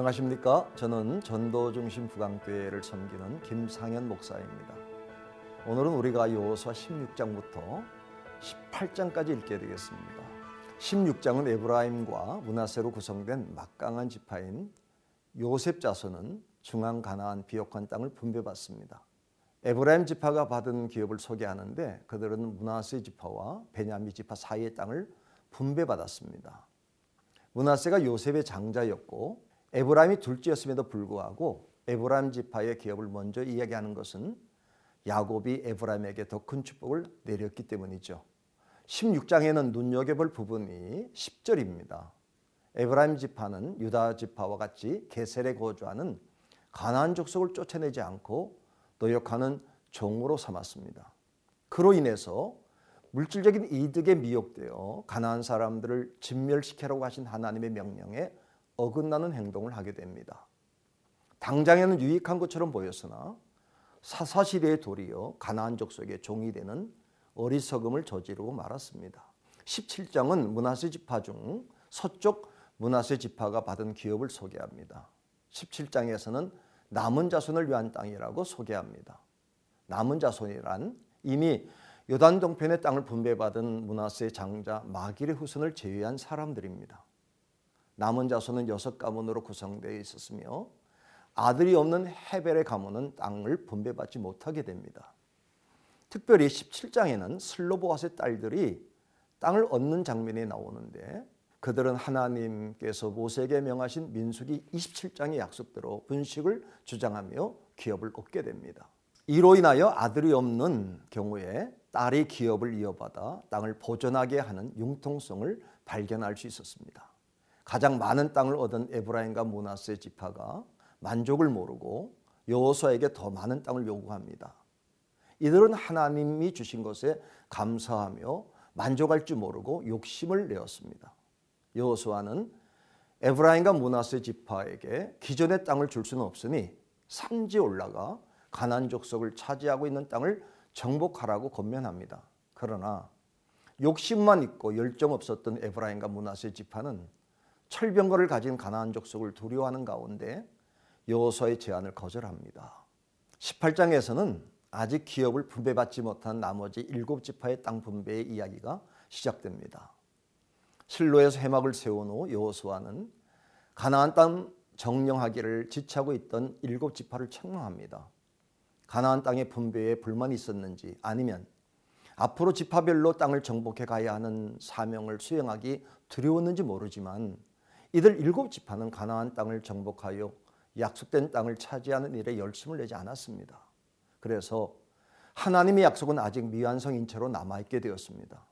안녕하십니까? 저는 전도중심 부강교회를 섬기는 김상현 목사입니다. 오늘은 우리가 여호수아 16장부터 18장까지 읽게 되겠습니다. 16장은 에브라임과 문하세로 구성된 막강한 지파인 요셉 자손은 중앙 가나안 비옥한 땅을 분배받습니다. 에브라임 지파가 받은 기업을 소개하는데 그들은 문하세 지파와 베냐미 지파 사이의 땅을 분배받았습니다. 므낫세가 요셉의 장자였고 에브라임이 둘째였음에도 불구하고 에브라임 지파의 기업을 먼저 이야기하는 것은 야곱이 에브라임에게 더 큰 축복을 내렸기 때문이죠. 16장에는 눈여겨볼 부분이 10절입니다. 에브라임 지파는 유다 지파와 같이 게셀에 거주하는 가나안 족속을 쫓아내지 않고 노역하는 종으로 삼았습니다. 그로 인해서 물질적인 이득에 미혹되어 가나안 사람들을 진멸시키라고 하신 하나님의 명령에 어긋나는 행동을 하게 됩니다. 당장에는 유익한 것처럼 보였으나 사사시대의 도리어 가나안 족속의 종이 되는 어리석음을 저지르고 말았습니다. 17장은 문하세 지파 중 서쪽 문하세 지파가 받은 기업을 소개합니다. 17장에서는 남은 자손을 위한 땅이라고 소개합니다. 남은 자손이란 이미 요단 동편의 땅을 분배받은 문하세 장자 마길의 후손을 제외한 사람들입니다. 남은 자손은 여섯 가문으로 구성되어 있었으며 아들이 없는 헤벨의 가문은 땅을 분배받지 못하게 됩니다. 특별히 17장에는 슬로보아스의 딸들이 땅을 얻는 장면이 나오는데 그들은 하나님께서 모세에게 명하신 민수기 27장의 약속대로 분식을 주장하며 기업을 얻게 됩니다. 이로 인하여 아들이 없는 경우에 딸이 기업을 이어받아 땅을 보존하게 하는 융통성을 발견할 수 있었습니다. 가장 많은 땅을 얻은 에브라임과 모나스의 지파가 만족을 모르고 여호수아에게 더 많은 땅을 요구합니다. 이들은 하나님이 주신 것에 감사하며 만족할 줄 모르고 욕심을 내었습니다. 여호수아는 에브라임과 문하세 지파에게 기존의 땅을 줄 수는 없으니 산지 올라가 가난 족속을 차지하고 있는 땅을 정복하라고 권면합니다. 그러나 욕심만 있고 열정 없었던 에브라임과 문하세 지파는 철병거를 가진 가나안 족속을 두려워하는 가운데 여호수아의 제안을 거절합니다. 18장에서는 아직 기업을 분배받지 못한 나머지 일곱 지파의 땅 분배의 이야기가 시작됩니다. 실로에서 해막을 세운 후 여호수아는 가나안 땅 정령하기를 지차고 있던 일곱 지파를 책망합니다. 가나안 땅의 분배에 불만이 있었는지 아니면 앞으로 지파별로 땅을 정복해 가야 하는 사명을 수행하기 두려웠는지 모르지만 이들 일곱 지파는 가나안 땅을 정복하여 약속된 땅을 차지하는 일에 열심을 내지 않았습니다. 그래서 하나님의 약속은 아직 미완성인 채로 남아 있게 되었습니다.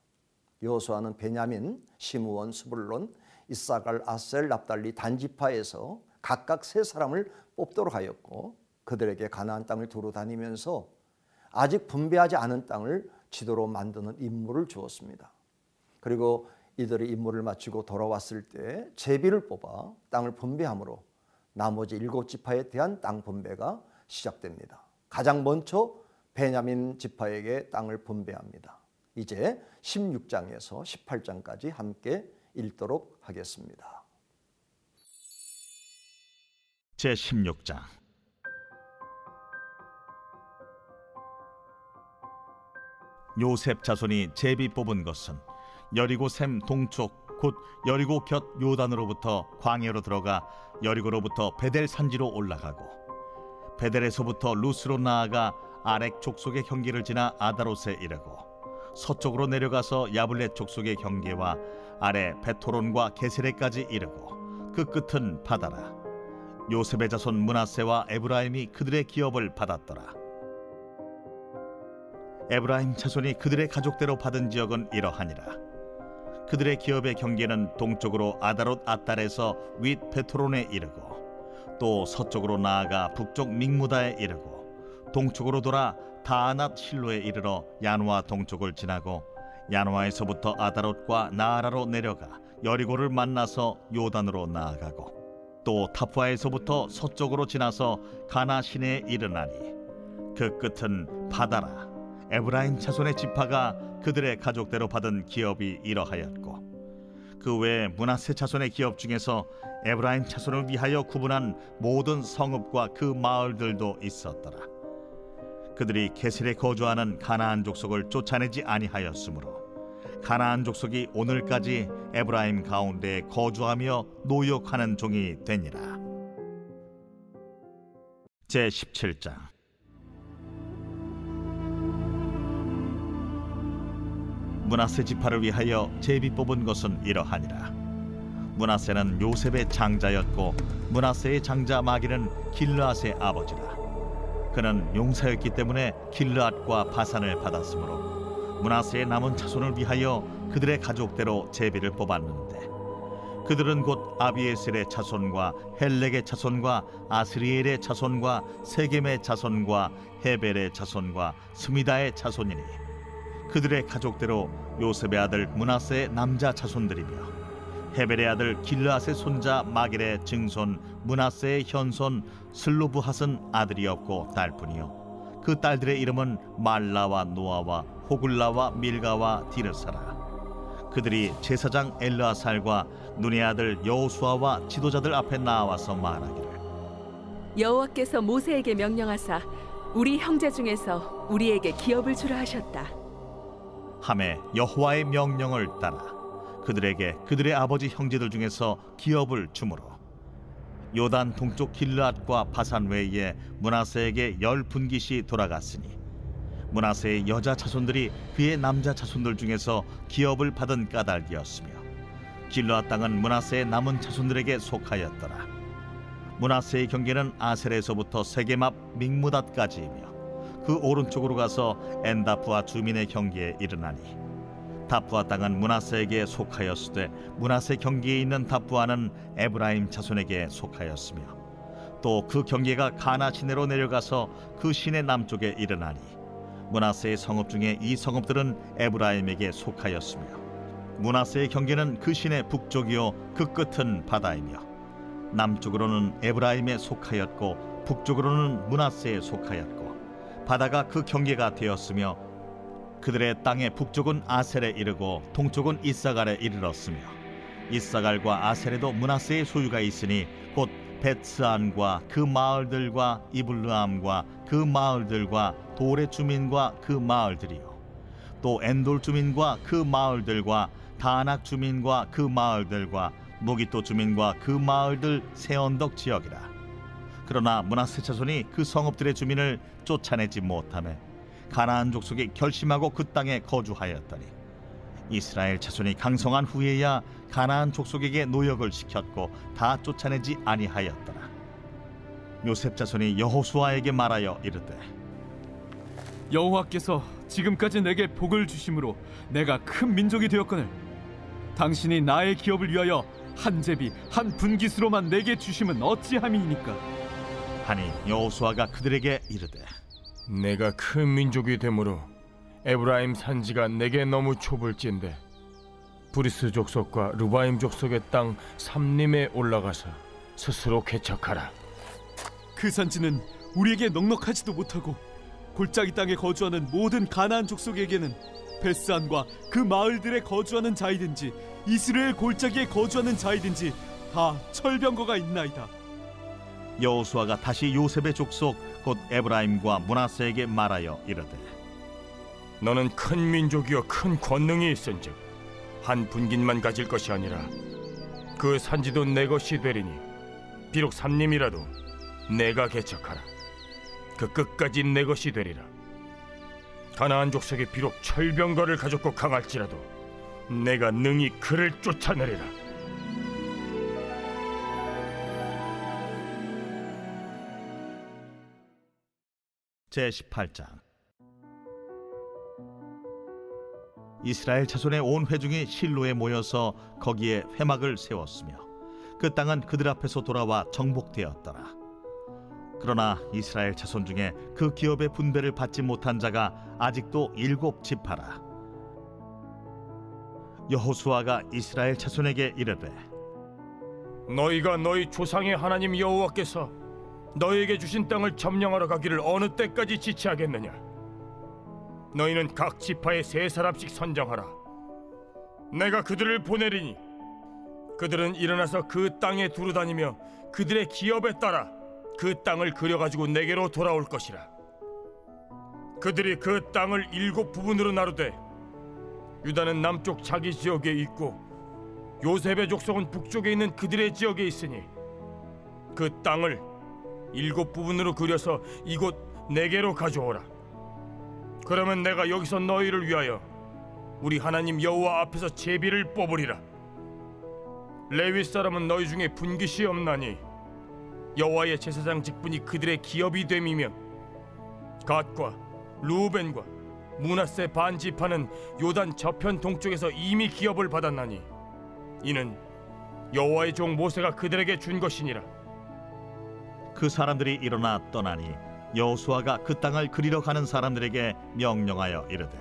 여호수아는 베냐민, 시므온, 스불론, 이사갈, 아셀, 납달리 단지파에서 각각 세 사람을 뽑도록 하였고 그들에게 가나안 땅을 두루 다니면서 아직 분배하지 않은 땅을 지도로 만드는 임무를 주었습니다. 그리고 이들이 임무를 마치고 돌아왔을 때 제비를 뽑아 땅을 분배함으로 나머지 일곱 지파에 대한 땅 분배가 시작됩니다. 가장 먼저 베냐민 지파에게 땅을 분배합니다. 이제 16장에서 18장까지 함께 읽도록 하겠습니다. 제 16장 요셉 자손이 제비 뽑은 것은 여리고 샘 동쪽 곧 여리고 곁 요단으로부터 광야로 들어가 여리고로부터 베델 산지로 올라가고 벧엘에서부터 루스로 나아가 아렉 족속의 경계를 지나 아다롯에 이르고 서쪽으로 내려가서 야블렛 족속의 경계와 아래 벧호론과 게셀에까지 이르고 그 끝은 바다라. 요셉의 자손 므낫세와 에브라임이 그들의 기업을 받았더라. 에브라임 자손이 그들의 가족대로 받은 지역은 이러하니라 그들의 기업의 경계는 동쪽으로 아다롯 앗달에서 윗 벧호론에 이르고 또 서쪽으로 나아가 북쪽 믹므다에 이르고 동쪽으로 돌아 다아낫 실로에 이르러 야누아 동쪽을 지나고 야누아에서부터 아다롯과 나아라로 내려가 여리고를 만나서 요단으로 나아가고 또 타푸아에서부터 서쪽으로 지나서 가나 시내에 이르나니 그 끝은 바다라 에브라임 자손의 지파가 그들의 가족대로 받은 기업이 이러하였고 그 외에 문하세 자손의 기업 중에서 에브라임 자손을 위하여 구분한 모든 성읍과 그 마을들도 있었더라. 그들이 게셀에 거주하는 가나안 족속을 쫓아내지 아니하였으므로 가나안 족속이 오늘까지 에브라임 가운데 거주하며 노역하는 종이 되니라. 제 17장 문하세 지파를 위하여 제비 뽑은 것은 이러하니라. 문하세는 요셉의 장자였고 문하세의 장자 마기는 길르앗의 아버지라. 그는 용사였기 때문에 길르앗과 바산을 받았으므로 문하세의 남은 자손을 위하여 그들의 가족대로 제비를 뽑았는데 그들은 곧 아비에셀의 자손과 헬렉의 자손과 아스리엘의 자손과 세겜의 자손과 헤벨의 자손과 스미다의 자손이니 그들의 가족대로 요셉의 아들 문하세의 남자 자손들이며 헤벨의 아들 길르앗의 손자 마길의 증손 문하세의 현손 슬로브핫은 아들이 없고 딸뿐이요. 그 딸들의 이름은 말라와 노아와 호글라와 밀가와 디르사라. 그들이 제사장 엘르아살과 눈의 아들 여호수아와 지도자들 앞에 나와서 말하기를. 여호와께서 모세에게 명령하사 우리 형제 중에서 우리에게 기업을 주라 하셨다. 함에 여호와의 명령을 따라 그들에게 그들의 아버지 형제들 중에서 기업을 주므로 요단 동쪽 길르앗과 바산 외에 문하세에게 열 분깃이 돌아갔으니 문하세의 여자 자손들이 그의 남자 자손들 중에서 기업을 받은 까닭이었으며 길르앗 땅은 문하세의 남은 자손들에게 속하였더라. 문하세의 경계는 아셀에서부터 세겜 앞 믹무닷까지이며 그 오른쪽으로 가서 엔다프와 주민의 경계에 이르나니 다프아 땅은 문하세에게 속하였으되 문하세 경계에 있는 다프아는 에브라임 자손에게 속하였으며 또 그 경계가 가나 시내로 내려가서 그 시내 남쪽에 이르나니 문하세의 성읍 중에 이 성읍들은 에브라임에게 속하였으며 문하세의 경계는 그 시내 북쪽이요 그 끝은 바다이며 남쪽으로는 에브라임에 속하였고 북쪽으로는 문하세에 속하였고 바다가 그 경계가 되었으며 그들의 땅의 북쪽은 아셀에 이르고 동쪽은 이사갈에 이르렀으며 이사갈과 아셀에도 문하세의 소유가 있으니 곧 베츠안과 그 마을들과 이블르암과 그 마을들과 돌의 주민과 그 마을들이요. 또 엔돌 주민과 그 마을들과 다낙 주민과 그 마을들과 무기토 주민과 그 마을들 세언덕 지역이라 그러나 문하세 자손이 그 성읍들의 주민을 쫓아내지 못하매 가나안 족속이 결심하고 그 땅에 거주하였더니 이스라엘 자손이 강성한 후에야 가나안 족속에게 노역을 시켰고 다 쫓아내지 아니하였더라. 요셉 자손이 여호수아에게 말하여 이르되 여호와께서 지금까지 내게 복을 주심으로 내가 큰 민족이 되었거늘. 당신이 나의 기업을 위하여 한 제비 한 분깃으로만 내게 주심은 어찌함이니이까 하니 여호수아가 그들에게 이르되 내가 큰 민족이 되므로 에브라임 산지가 내게 너무 좁을진데 브리스 족속과 르바임 족속의 땅 삼림에 올라가서 스스로 개척하라. 그 산지는 우리에게 넉넉하지도 못하고 골짜기 땅에 거주하는 모든 가나안 족속에게는 베스안과 그 마을들에 거주하는 자이든지 이스라엘 골짜기에 거주하는 자이든지 다 철병거가 있나이다. 여호수아가 다시 요셉의 족속 곧 에브라임과 문하세에게 말하여 이르되 너는 큰 민족이여 큰 권능이 있은즉 한 분깃만 가질 것이 아니라 그 산지도 내 것이 되리니 비록 삼림이라도 내가 개척하라. 그 끝까지 내 것이 되리라. 가나안 족속이 비록 철병거를 가졌고 강할지라도 내가 능히 그를 쫓아내리라. 제 18장 이스라엘 자손의 온 회중이 실로에 모여서 거기에 회막을 세웠으며 그 땅은 그들 앞에서 돌아와 정복되었더라. 그러나 이스라엘 자손 중에 그 기업의 분배를 받지 못한 자가 아직도 일곱 지파라. 여호수아가 이스라엘 자손에게 이르되 너희가 너희 조상의 하나님 여호와께서 너희에게 주신 땅을 점령하러 가기를 어느 때까지 지체하겠느냐? 너희는 각 지파에 세 사람씩 선정하라. 내가 그들을 보내리니 그들은 일어나서 그 땅에 두루 다니며 그들의 기업에 따라 그 땅을 그려가지고 내게로 돌아올 것이라. 그들이 그 땅을 일곱 부분으로 나누되 유다는 남쪽 자기 지역에 있고 요셉의 족속은 북쪽에 있는 그들의 지역에 있으니 그 땅을 일곱 부분으로 그려서 이곳 내게로 가져오라. 그러면 내가 여기서 너희를 위하여 우리 하나님 여호와 앞에서 제비를 뽑으리라. 레위 사람은 너희 중에 분깃이 없나니 여호와의 제사장 직분이 그들의 기업이 됨이며 갓과 루벤과 문하세 반 지파는 요단 저편 동쪽에서 이미 기업을 받았나니 이는 여호와의 종 모세가 그들에게 준 것이니라. 그 사람들이 일어나 떠나니 여호수아가 그 땅을 그리러 가는 사람들에게 명령하여 이르되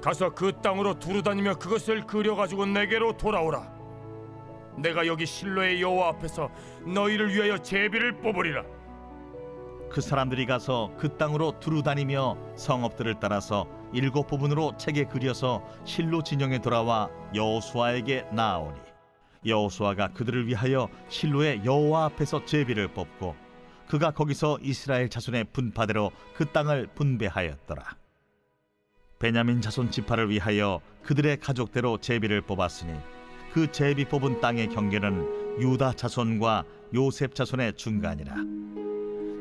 가서 그 땅으로 두루다니며 그것을 그려 가지고 내게로 돌아오라. 내가 여기 실로의 여호와 앞에서 너희를 위하여 제비를 뽑으리라. 그 사람들이 가서 그 땅으로 두루다니며 성읍들을 따라서 일곱 부분으로 책에 그려서 실로 진영에 돌아와 여호수아에게 나아오니 여호수아가 그들을 위하여 실로의 여호와 앞에서 제비를 뽑고 그가 거기서 이스라엘 자손의 분파대로 그 땅을 분배하였더라. 베냐민 자손 지파를 위하여 그들의 가족대로 제비를 뽑았으니 그 제비 뽑은 땅의 경계는 유다 자손과 요셉 자손의 중간이라.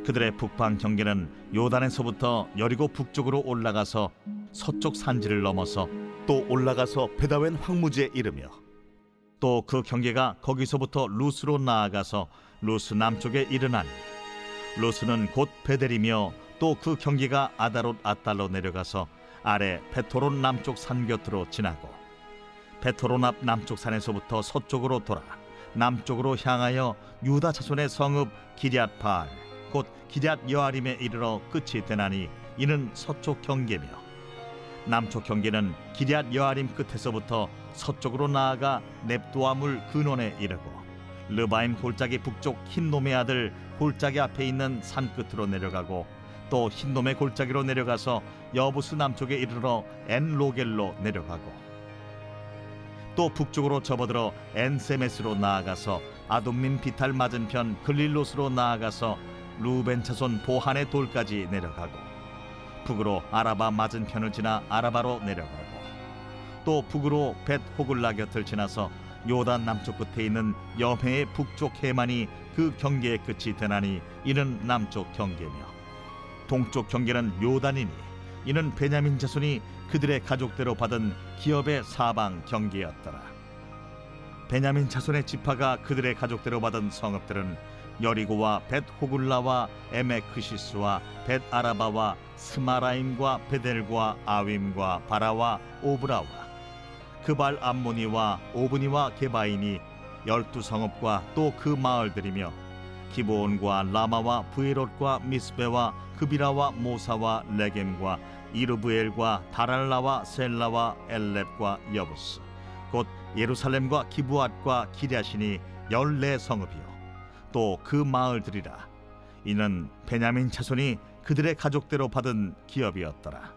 그들의 북방 경계는 요단에서부터 여리고 북쪽으로 올라가서 서쪽 산지를 넘어서 또 올라가서 벧아웬 황무지에 이르며 또 그 경계가 거기서부터 루스로 나아가서 루스 남쪽에 이르나니 루스는 곧 벧엘이며 또 그 경계가 아다롯 앗달로 내려가서 아래 벧호론 남쪽 산 곁으로 지나고 벧호론 앞 남쪽 산에서부터 서쪽으로 돌아 남쪽으로 향하여 유다 자손의 성읍 기럇 바알 곧 기럇 여아림에 이르러 끝이 되나니 이는 서쪽 경계며 남쪽 경계는 기럇 여아림 끝에서부터 서쪽으로 나아가 넵도아물 근원에 이르고 르바임 골짜기 북쪽 흰놈의 아들 골짜기 앞에 있는 산 끝으로 내려가고 또 흰놈의 골짜기로 내려가서 여부스 남쪽에 이르러 엔로겔로 내려가고 또 북쪽으로 접어들어 엔세메스로 나아가서 아돔민 비탈 맞은편 글릴롯으로 나아가서 루벤 자손 보한의 돌까지 내려가고 북으로 아라바 맞은편을 지나 아라바로 내려가고 또 북으로 벳 호글라 곁을 지나서 요단 남쪽 끝에 있는 여해의 북쪽 해만이 그 경계의 끝이 되나니 이는 남쪽 경계며 동쪽 경계는 요단이니 이는 베냐민 자손이 그들의 가족대로 받은 기업의 사방 경계였더라. 베냐민 자손의 지파가 그들의 가족대로 받은 성읍들은 여리고와 벧 호글라와 에멕 그시스와 벧 아라바와 스마라임과 벧엘과 아윔과 바라와 오브라와 그발 암모니와 오브니와 게바이니 열두 성읍과 또 그 마을들이며 기브온과 라마와 브에롯과 미스베와 그비라와 모사와 레겜과 이르브엘과 다랄라와 셀라와 엘렙과 여부스 곧 예루살렘과 기브앗과 기랴신이 열네 성읍이요. 또 그 마을들이라. 이는 베냐민 자손이 그들의 가족대로 받은 기업이었더라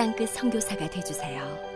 땅끝 선교사가 되주세요.